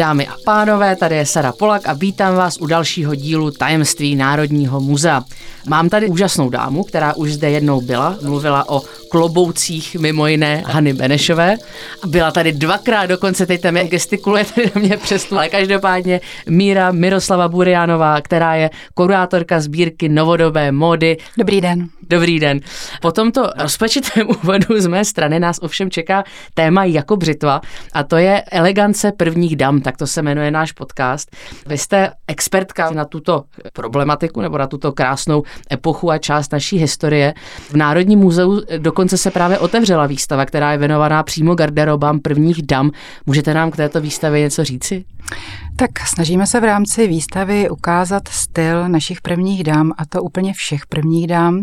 Dámy a pánové, tady je Sara Polak a vítám vás u dalšího dílu Tajemství Národního muzea. Mám tady úžasnou dámu, která už zde jednou byla, mluvila o kloboucích mimo jiné Hany Benešové. Byla tady dvakrát, dokonce teď tam je gestikuluje tady na mě přes ale každopádně Míra Miroslava Burianová, která je kurátorka sbírky novodobé módy. Dobrý den. Dobrý den. Po tomto rozpačitém úvodu z mé strany nás ovšem čeká téma jako břitva a to je elegance prvních dam, tak to se jmenuje náš podcast. Vy jste expertka na tuto problematiku nebo na tuto krásnou epochu a část naší historie. V Národním muzeu dokonce se právě otevřela výstava, která je věnovaná přímo garderobám prvních dam. Můžete nám k této výstavě něco říci? Tak snažíme se v rámci výstavy ukázat styl našich prvních dám, a to úplně všech prvních dám.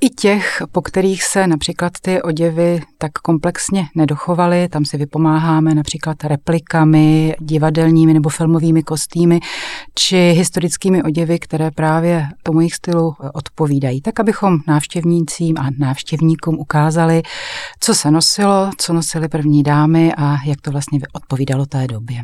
I těch, po kterých se například ty oděvy tak komplexně nedochovaly, tam si vypomáháme například replikami, divadelními nebo filmovými kostýmy, či historickými oděvy, které právě tomu jejich stylu odpovídají. Tak, abychom návštěvnícím a návštěvníkům ukázali, co se nosilo, co nosily první dámy a jak to vlastně odpovídalo té době.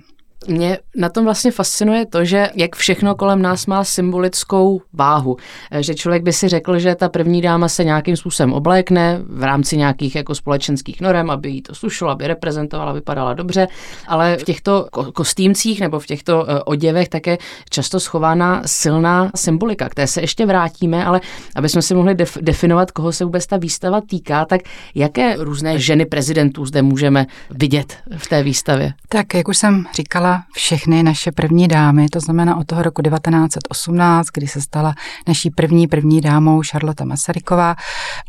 Mě na tom vlastně fascinuje to, že jak všechno kolem nás má symbolickou váhu. Že člověk by si řekl, že ta první dáma se nějakým způsobem oblékne v rámci nějakých jako společenských norem, aby jí to slušelo, aby reprezentovala, vypadala dobře, ale v těchto kostýmcích nebo v těchto e, oděvech také často schována silná symbolika, které se ještě vrátíme, ale aby jsme si mohli def- definovat, koho se vůbec ta výstava týká, tak jaké různé ženy prezidentů zde můžeme vidět v té výstavě? Tak, jak už jsem říkala, všechny naše první dámy, to znamená od toho roku 1918, kdy se stala naší první první dámou Charlotte Masaryková,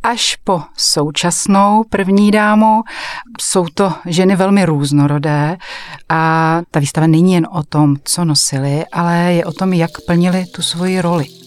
až po současnou první dámu. Jsou to ženy velmi různorodé a ta výstava není jen o tom, co nosili, ale je o tom, jak plnili tu svoji roli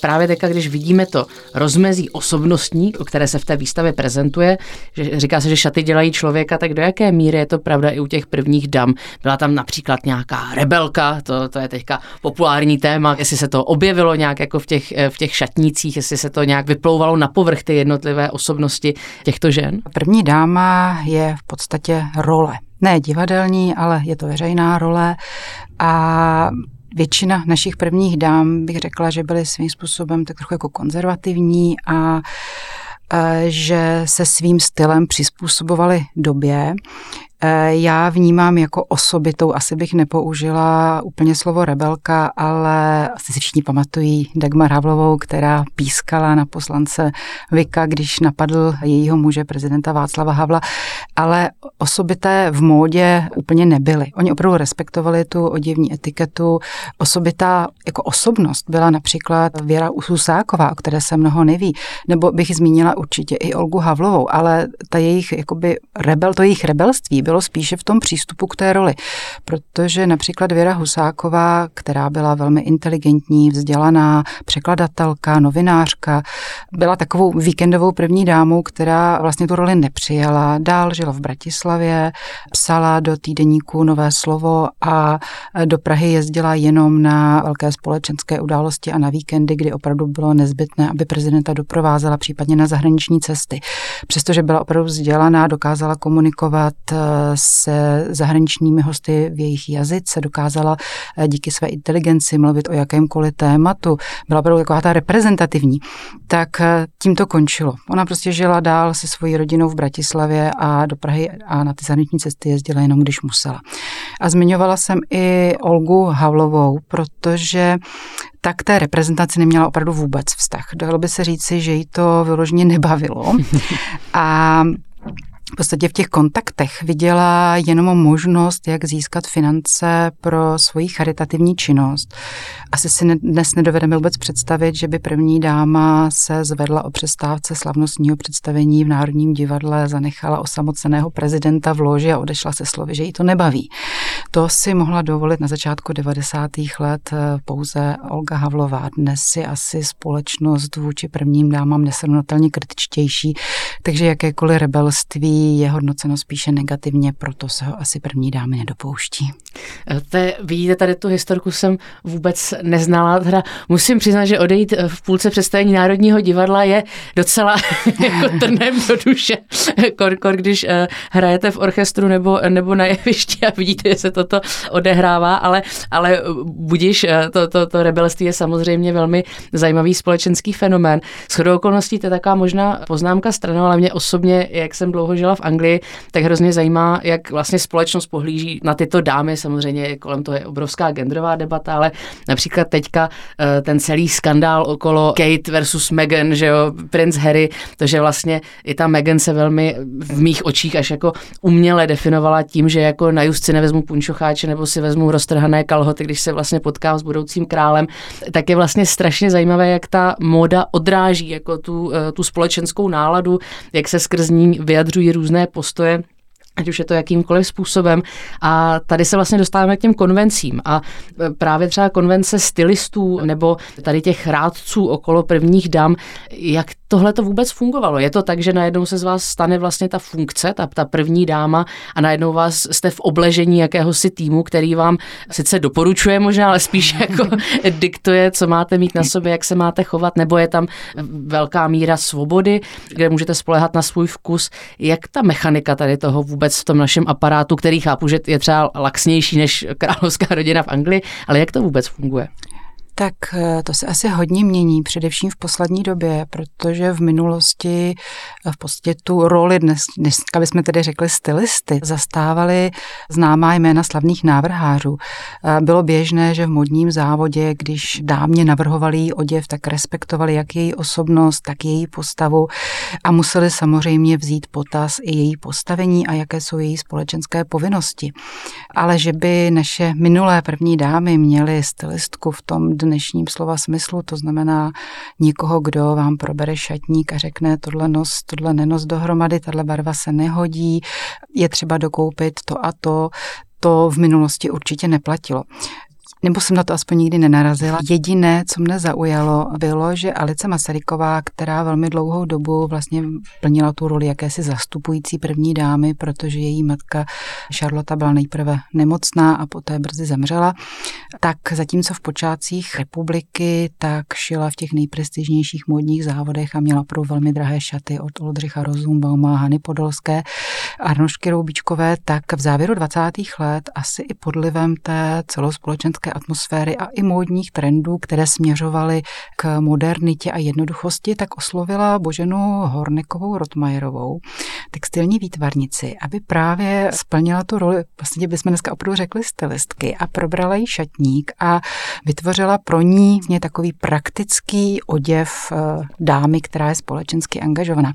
právě teďka, když vidíme to rozmezí osobnostní, o které se v té výstavě prezentuje, že říká se, že šaty dělají člověka, tak do jaké míry je to pravda i u těch prvních dam? Byla tam například nějaká rebelka, to, to je teďka populární téma, jestli se to objevilo nějak jako v těch, v těch šatnících, jestli se to nějak vyplouvalo na povrch ty jednotlivé osobnosti těchto žen? První dáma je v podstatě role. Ne divadelní, ale je to veřejná role a většina našich prvních dám bych řekla, že byly svým způsobem tak trochu jako konzervativní a že se svým stylem přizpůsobovali době. Eh, já vnímám jako osobitou, asi bych nepoužila úplně slovo rebelka, ale asi si všichni pamatují Dagmar Havlovou, která pískala na poslance Vika, když napadl jejího muže, prezidenta Václava Havla, ale osobité v módě úplně nebyly. Oni opravdu respektovali tu oděvní etiketu. Osobitá jako osobnost byla například Věra Ususáková, o které se mnoho neví, nebo bych zmínila určitě i Olgu Havlovou, ale ta jejich jakoby rebel, to jejich rebelství bylo spíše v tom přístupu k té roli, protože například Věra Husáková, která byla velmi inteligentní, vzdělaná, překladatelka, novinářka, byla takovou víkendovou první dámou, která vlastně tu roli nepřijala. Dál žila v Bratislavě, psala do týdeníku Nové slovo a do Prahy jezdila jenom na velké společenské události a na víkendy, kdy opravdu bylo nezbytné, aby prezidenta doprovázela případně na zahraniční cesty. Přestože byla opravdu vzdělaná, dokázala komunikovat se zahraničními hosty v jejich jazyce, dokázala eh, díky své inteligenci mluvit o jakémkoliv tématu, byla opravdu taková ta reprezentativní, tak eh, tím to končilo. Ona prostě žila dál se svojí rodinou v Bratislavě a do Prahy a na ty zahraniční cesty jezdila jenom, když musela. A zmiňovala jsem i Olgu Havlovou, protože tak té reprezentaci neměla opravdu vůbec vztah. Dalo by se říci, že jí to vyloženě nebavilo. A v podstatě v těch kontaktech viděla jenom možnost, jak získat finance pro svoji charitativní činnost. Asi si dnes nedovedeme vůbec představit, že by první dáma se zvedla o přestávce slavnostního představení v Národním divadle, zanechala osamoceného prezidenta v loži a odešla se slovy, že jí to nebaví. To si mohla dovolit na začátku 90. let eh, pouze Olga Havlová. Dnes si asi společnost vůči prvním dámám nesrovnatelně kritičtější, takže jakékoliv rebelství je hodnoceno spíše negativně, proto se ho asi první dámy nedopouští. To je, vidíte, tady tu historku jsem vůbec neznala. Teda musím přiznat, že odejít v půlce představení Národního divadla je docela jako trnem do duše. Kor, kor, když uh, hrajete v orchestru nebo, nebo na jevišti a vidíte, že se toto odehrává, ale, ale budíš, to, to, to rebelství je samozřejmě velmi zajímavý společenský fenomén. S okolností to je taková možná poznámka stranou, ale mě osobně, jak jsem dlouho v Anglii, tak hrozně zajímá, jak vlastně společnost pohlíží na tyto dámy. Samozřejmě kolem toho je obrovská genderová debata, ale například teďka uh, ten celý skandál okolo Kate versus Meghan, že jo, prince Harry, to, že vlastně i ta Meghan se velmi v mých očích až jako uměle definovala tím, že jako na justci nevezmu punčocháče nebo si vezmu roztrhané kalhoty, když se vlastně potkám s budoucím králem, tak je vlastně strašně zajímavé, jak ta móda odráží jako tu, eh, tu společenskou náladu, jak se skrz ní vyjadřují různé postoje ať už je to jakýmkoliv způsobem. A tady se vlastně dostáváme k těm konvencím. A e, právě třeba konvence stylistů nebo tady těch rádců okolo prvních dam, jak tohle to vůbec fungovalo? Je to tak, že najednou se z vás stane vlastně ta funkce, ta, ta první dáma a najednou vás jste v obležení jakéhosi týmu, který vám sice doporučuje možná, ale spíš jako diktuje, co máte mít na sobě, jak se máte chovat, nebo je tam velká míra svobody, kde můžete spolehat na svůj vkus. Jak ta mechanika tady toho vůbec vůbec v tom našem aparátu, který chápu, že je třeba laxnější než královská rodina v Anglii, ale jak to vůbec funguje? Tak eh, to se asi hodně mění, především v poslední době, protože v minulosti eh, v podstatě tu roli, dnes, dneska bychom tedy řekli stylisty, zastávali známá jména slavných návrhářů. Eh, bylo běžné, že v modním závodě, když dámě navrhovali její oděv, tak respektovali jak její osobnost, tak její postavu a museli samozřejmě vzít potaz i její postavení a jaké jsou její společenské povinnosti. Ale že by naše minulé první dámy měly stylistku v tom dnešním slova smyslu, to znamená někoho, kdo vám probere šatník a řekne tohle nos, tohle nenos dohromady, tahle barva se nehodí, je třeba dokoupit to a to, to v minulosti určitě neplatilo nebo jsem na to aspoň nikdy nenarazila. Jediné, co mne zaujalo, bylo, že Alice Masaryková, která velmi dlouhou dobu vlastně plnila tu roli jakési zastupující první dámy, protože její matka Charlotte byla nejprve nemocná a poté brzy zemřela, tak zatímco v počátcích republiky tak šila v těch nejprestižnějších módních závodech a měla pro velmi drahé šaty od Oldřicha Rozumbauma, Hany Podolské, Arnošky Roubíčkové, tak v závěru 20. let asi i podlivem té celospolečenské atmosféry a i módních trendů, které směřovaly k modernitě a jednoduchosti, tak oslovila Boženu Hornekovou Rotmajerovou, textilní výtvarnici, aby právě splnila tu roli, vlastně bychom dneska opravdu řekli stylistky a probrala jí šatník a vytvořila pro ní takový praktický oděv eh, dámy, která je společensky angažovaná.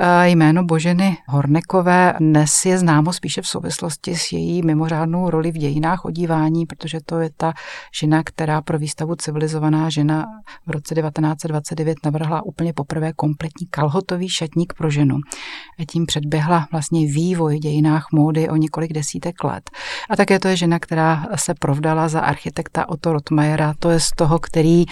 Eh, jméno Boženy Hornekové dnes je známo spíše v souvislosti s její mimořádnou roli v dějinách odívání, protože to je ta žena, která pro výstavu Civilizovaná žena v roce 1929 navrhla úplně poprvé kompletní kalhotový šatník pro ženu. A tím předběhla vlastně vývoj v dějinách módy o několik desítek let. A také to je žena, která se provdala za architekta Otto Rotmajera, to je z toho, který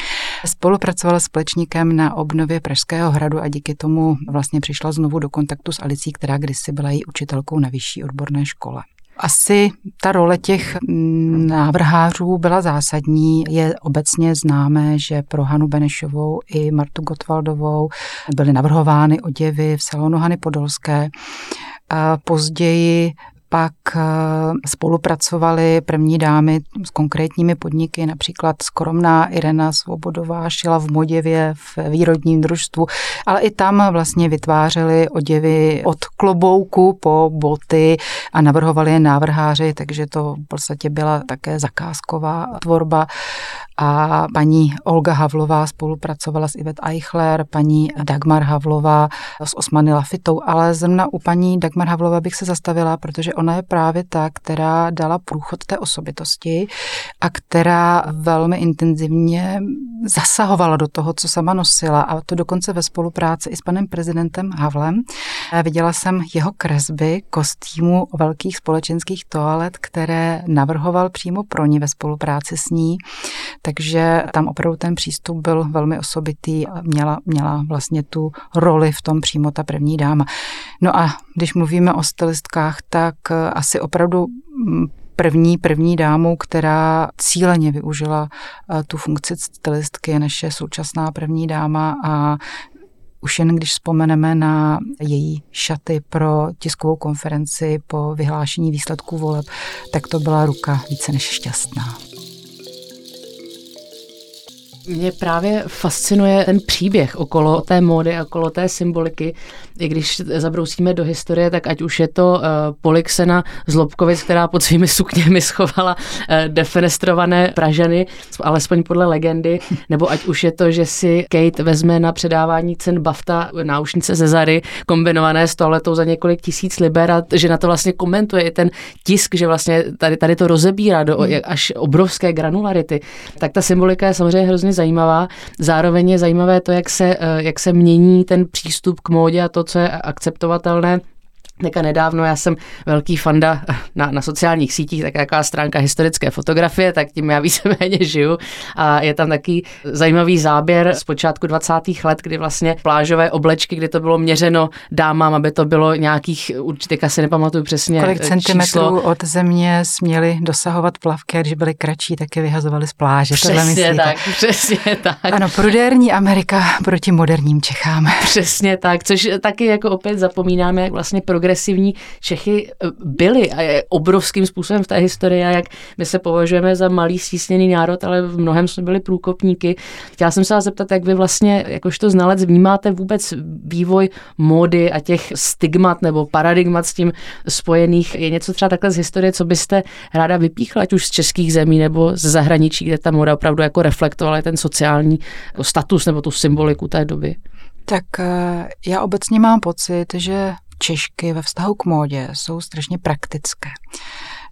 spolupracoval s Plečníkem na obnově Pražského hradu a díky tomu vlastně přišla znovu do kontaktu s Alicí, která kdysi byla její učitelkou na vyšší odborné škole. Asi ta role těch návrhářů byla zásadní. Je obecně známé, že pro Hanu Benešovou i Martu Gotwaldovou byly navrhovány oděvy v salonu Hany Podolské. A později pak eh, spolupracovali první dámy s konkrétními podniky, například skromná Irena Svobodová šila v Moděvě v výrodním družstvu, ale i tam vlastně vytvářeli oděvy od klobouku po boty a navrhovali je návrháři, takže to v podstatě byla také zakázková tvorba a paní Olga Havlová spolupracovala s Ivet Eichler, paní Dagmar Havlová s Osmany Lafitou, ale zrovna u paní Dagmar Havlova bych se zastavila, protože ona je právě ta, která dala průchod té osobitosti a která velmi intenzivně zasahovala do toho, co sama nosila a to dokonce ve spolupráci i s panem prezidentem Havlem. Viděla jsem jeho kresby kostýmu velkých společenských toalet, které navrhoval přímo pro ní ve spolupráci s ní takže tam opravdu ten přístup byl velmi osobitý a měla, měla vlastně tu roli v tom přímo ta první dáma. No a když mluvíme o stylistkách, tak asi opravdu mm, první, první dámou, která cíleně využila eh, tu funkci stylistky, je naše současná první dáma a už jen když vzpomeneme na její šaty pro tiskovou konferenci po vyhlášení výsledků voleb, tak to byla ruka více než šťastná. Mě právě fascinuje ten příběh okolo té módy, okolo té symboliky. I když zabrousíme do historie, tak ať už je to uh, Polixena z Lobkovic, která pod svými sukněmi schovala uh, defenestrované Pražany, alespoň podle legendy, nebo ať už je to, že si Kate vezme na předávání cen BAFTA náušnice Zary kombinované s toaletou za několik tisíc liber a že na to vlastně komentuje i ten tisk, že vlastně tady, tady to rozebírá do hmm. až obrovské granularity. Tak ta symbolika je samozřejmě hrozně zajímavá. Zároveň je zajímavé to, jak se, eh, jak se mění ten přístup k módě a to, je akceptovatelné Teďka nedávno, já jsem velký fanda na, na sociálních sítích, tak jaká stránka historické fotografie, tak tím já víceméně žiju. A je tam taky zajímavý záběr z počátku 20. let, kdy vlastně plážové oblečky, kdy to bylo měřeno dámám, aby to bylo nějakých, určitě asi nepamatuju přesně Kolik centimetrů číslo. od země směli dosahovat plavky, a když byly kratší, tak je vyhazovali z pláže. Přesně tak, přesně tak. Ano, prodérní Amerika proti moderním Čechám. Přesně tak, což taky jako opět zapomínáme, jak vlastně progres progresivní Čechy eh, byli a je obrovským způsobem v té historii a jak my se považujeme za malý stísněný národ, ale v mnohem jsme byli průkopníky. Chtěla jsem se vás zeptat, jak vy vlastně, jakožto znalec, vnímáte vůbec vývoj módy a těch stigmat nebo paradigmat s tím spojených. Je něco třeba takhle z historie, co byste ráda vypíchla, ať už z českých zemí nebo z zahraničí, kde ta móda opravdu jako reflektovala ten sociální jako status nebo tu symboliku té doby? Tak eh, já obecně mám pocit, že Češky ve vztahu k módě jsou strašně praktické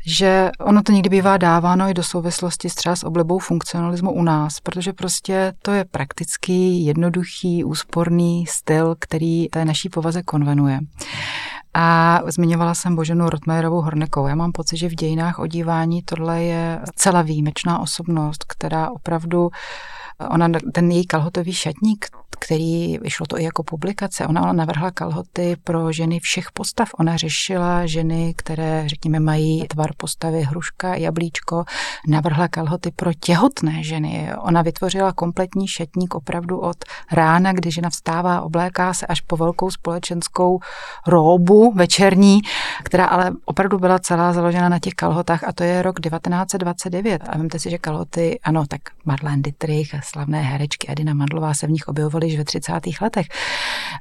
že ono to někdy bývá dáváno i do souvislosti s třeba s oblibou funkcionalismu u nás, protože prostě to je praktický, jednoduchý, úsporný styl, který té naší povaze konvenuje. A zmiňovala jsem Boženu Rotmajerovou Hornekovou. Já mám pocit, že v dějinách odívání tohle je celá výjimečná osobnost, která opravdu Ona, ten její kalhotový šatník, který, vyšlo to i jako publikace, ona, navrhla kalhoty pro ženy všech postav. Ona řešila ženy, které, řekněme, mají tvar postavy hruška, jablíčko, navrhla kalhoty pro těhotné ženy. Ona vytvořila kompletní šatník opravdu od rána, kdy žena vstává, obléká se až po velkou společenskou róbu večerní, která ale opravdu byla celá založena na těch kalhotách a to je rok 1929. A vemte si, že kalhoty, ano, tak Marlene Dietrich slavné herečky Edina Mandlová se v nich objevovaly již ve 30. letech.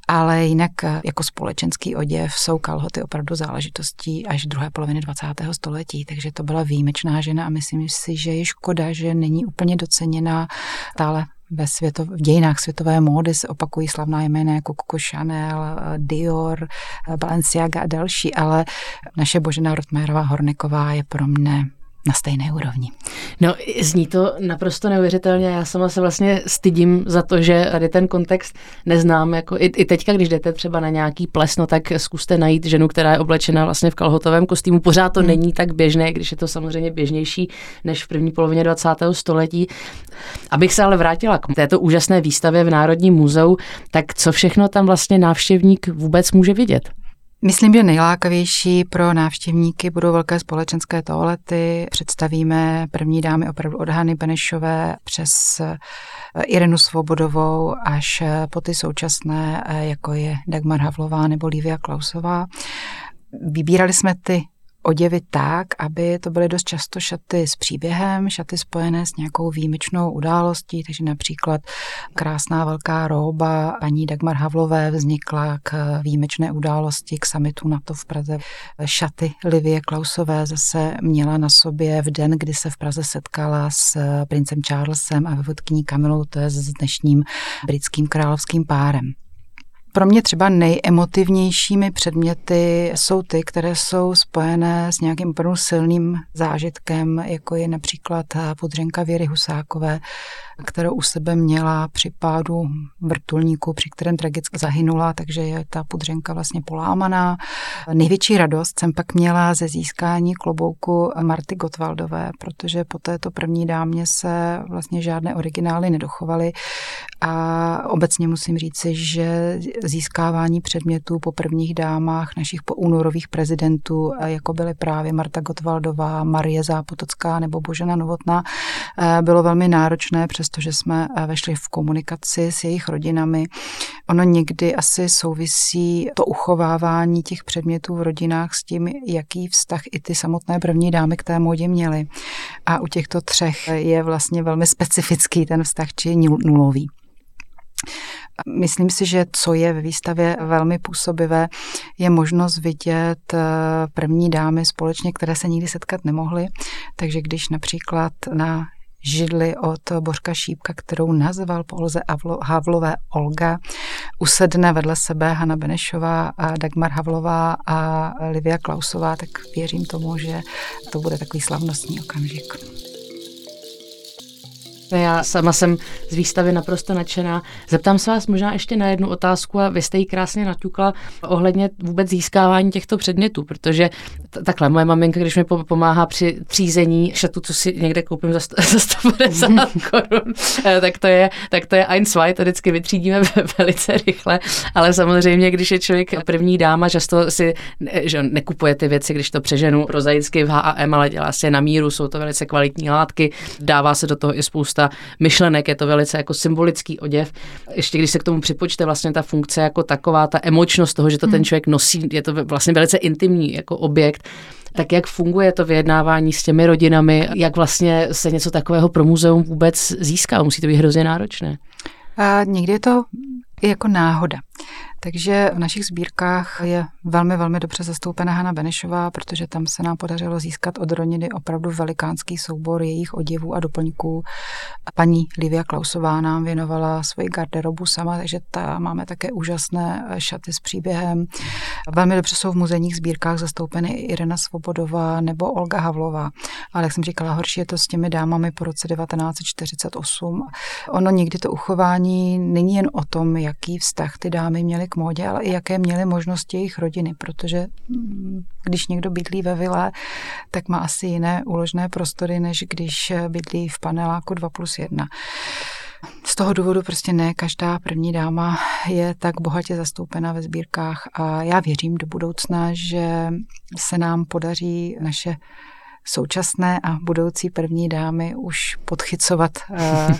Ale jinak eh, jako společenský oděv jsou kalhoty opravdu záležitostí až druhé poloviny 20. století, takže to byla výjimečná žena a myslím si, že je škoda, že není úplně doceněna stále ve světo, v dějinách světové módy se opakují slavná jména jako Coco Chanel, Dior, Balenciaga a další, ale naše Božena Rotmérová Horneková je pro mne na stejné úrovni. No, zní to naprosto neuvěřitelně. Já sama se vlastně stydím za to, že tady ten kontext neznám. Jako i, i teďka, když jdete třeba na nějaký ples, no tak zkuste najít ženu, která je oblečena vlastně v kalhotovém kostýmu. Pořád to hmm. není tak běžné, když je to samozřejmě běžnější než v první polovině 20. století. Abych se ale vrátila k této úžasné výstavě v Národním muzeu, tak co všechno tam vlastně návštěvník vůbec může vidět? Myslím, že nejlákavější pro návštěvníky budou velké společenské toalety. Představíme první dámy opravdu od Hany Benešové přes eh, Irenu Svobodovou až eh, po ty současné, eh, jako je Dagmar Havlová nebo Lívia Klausová. Vybírali jsme ty oděvy tak, aby to byly dost často šaty s příběhem, šaty spojené s nějakou výjimečnou událostí, takže například krásná velká róba paní Dagmar Havlové vznikla k výjimečné události, k samitu NATO v Praze. Šaty Livie Klausové zase měla na sobě v den, kdy se v Praze setkala s princem Charlesem a vyvodkyní Kamilou, to je s dnešním britským královským párem. Pro mě třeba nejemotivnějšími předměty jsou ty, které jsou spojené s nějakým opravdu silným zážitkem, jako je například podřenka Věry Husákové, kterou u sebe měla při pádu vrtulníku, při kterém tragicky zahynula, takže je ta pudřenka vlastně polámaná. Největší radost jsem pak měla ze získání klobouku Marty Gotwaldové, protože po této první dámě se vlastně žádné originály nedochovaly a obecně musím říci, že získávání předmětů po prvních dámách našich únorových prezidentů, jako byly právě Marta Gotwaldová, Marie Zápotocká nebo Božena Novotná, bylo velmi náročné přes přestože jsme eh, vešli v komunikaci s jejich rodinami. Ono někdy asi souvisí to uchovávání těch předmětů v rodinách s tím, jaký vztah i ty samotné první dámy k té modě měly. A u těchto třech je vlastně velmi specifický ten vztah, či nulový. Myslím si, že co je ve výstavě velmi působivé, je možnost vidět eh, první dámy společně, které se nikdy setkat nemohly. Takže když například na židli od Bořka Šípka, kterou nazval po Olze Havlové Olga. Usedne vedle sebe Hanna Benešová, a Dagmar Havlová a Livia Klausová, tak věřím tomu, že to bude takový slavnostní okamžik. Já sama jsem z výstavy naprosto nadšená. Zeptám se vás možná ještě na jednu otázku a vy jste ji krásně naťukla ohledně vůbec získávání těchto předmětů, protože t- takhle moje maminka, když mi pomáhá při třízení šatu, co si někde koupím za, za 150 korun, eh, tak to je, tak to je ein, zwei, to vždycky vytřídíme velice rychle, ale samozřejmě, když je člověk první dáma, často si že nekupuje ty věci, když to přeženu prozaicky v H&M, ale dělá si je na míru, jsou to velice kvalitní látky, dává se do toho i spousta spousta myšlenek, je to velice jako symbolický oděv. Ještě když se k tomu připočte vlastně ta funkce jako taková, ta emočnost toho, že to ten hmm. člověk nosí, je to vlastně velice intimní jako objekt, tak jak funguje to vyjednávání s těmi rodinami, jak vlastně se něco takového pro muzeum vůbec získá, musí to být hrozně náročné. A někdy je to jako náhoda. Takže v našich sbírkách je velmi, velmi dobře zastoupena Hanna Benešová, protože tam se nám podařilo získat od Roniny opravdu velikánský soubor jejich oděvů a doplňků. Paní Livia Klausová nám věnovala svoji garderobu sama, takže ta máme také úžasné šaty s příběhem. Velmi dobře jsou v muzejních sbírkách zastoupeny i Irena Svobodová nebo Olga Havlová. Ale jak jsem říkala, horší je to s těmi dámami po roce 1948. Ono někdy to uchování není jen o tom, jaký vztah ty dámy měly k módě, ale i jaké měly možnosti jejich rodiny, protože mm, když někdo bydlí ve vile, tak má asi jiné úložné prostory, než když bydlí v paneláku 2 plus 1. Z toho důvodu prostě ne každá první dáma je tak bohatě zastoupena ve sbírkách a já věřím do budoucna, že se nám podaří naše současné a budoucí první dámy už podchycovat uh,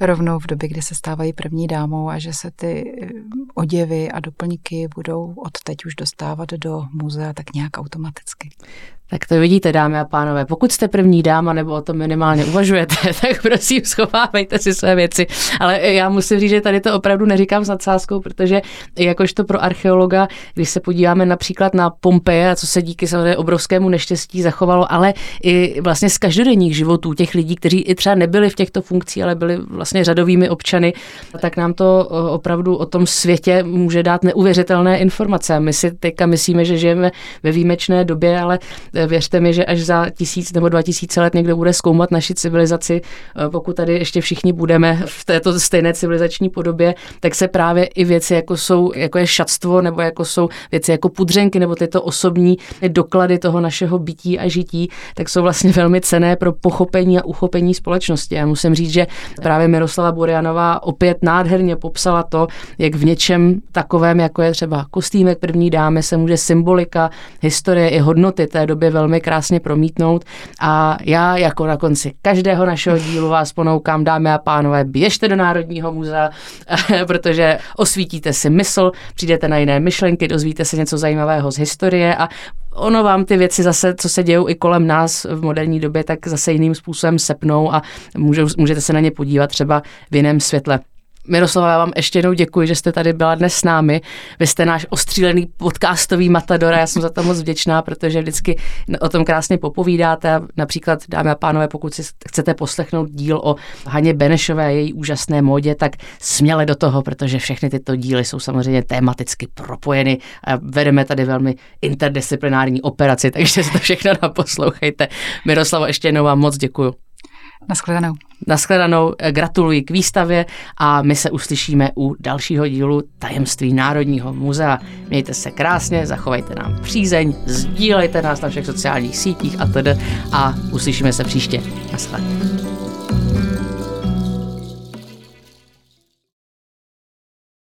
rovnou v době, kdy se stávají první dámou a že se ty eh, oděvy a doplňky budou od teď už dostávat do muzea tak nějak automaticky. Tak to vidíte, dámy a pánové. Pokud jste první dáma nebo o tom minimálně uvažujete, tak prosím schovávejte si své věci. Ale já musím říct, že tady to opravdu neříkám s nadsázkou, protože jakožto pro archeologa, když se podíváme například na Pompeje, a co se díky samozřejmě obrovskému neštěstí zachovalo, ale i vlastně z každodenních životů těch lidí, kteří i třeba nebyli v těchto funkcích, ale byli vlastně řadovými občany, tak nám to opravdu o tom světě může dát neuvěřitelné informace. My si teďka myslíme, že žijeme ve výjimečné době, ale věřte mi, že až za tisíc nebo dva tisíce let někdo bude zkoumat naši civilizaci, eh, pokud tady ještě všichni budeme v této stejné civilizační podobě, tak se právě i věci, jako jsou, jako je šatstvo, nebo jako jsou věci jako pudřenky, nebo tyto osobní doklady toho našeho bytí a žití, tak jsou vlastně velmi cené pro pochopení a uchopení společnosti. Já musím říct, že právě Miroslava Burianová opět nádherně popsala to, jak v něčem takovém, jako je třeba kostýmek první dámy, se může symbolika, historie i hodnoty té doby velmi krásně promítnout. A já jako na konci každého našeho dílu vás ponoukám, dámy a pánové, běžte do Národního muzea, protože osvítíte si mysl, přijdete na jiné myšlenky, dozvíte se něco zajímavého z historie a ono vám ty věci zase, co se dějou i kolem nás v moderní době, tak zase jiným způsobem sepnou a můžete se na ně podívat třeba v jiném světle. Miroslava, já vám ještě jednou děkuji, že jste tady byla dnes s námi. Vy jste náš ostřílený podcastový matador a já jsem za to moc vděčná, protože vždycky o tom krásně popovídáte. Například, dámy a pánové, pokud si chcete poslechnout díl o Haně Benešové a její úžasné módě, tak směle do toho, protože všechny tyto díly jsou samozřejmě tematicky propojeny a vedeme tady velmi interdisciplinární operaci, takže si to všechno naposlouchejte. Miroslava, ještě jednou vám moc děkuji. Naschledanou. Naschledanou, gratuluji k výstavě a my se uslyšíme u dalšího dílu Tajemství Národního muzea. Mějte se krásně, zachovejte nám přízeň, sdílejte nás na všech sociálních sítích a tedy a uslyšíme se příště. Naschledanou.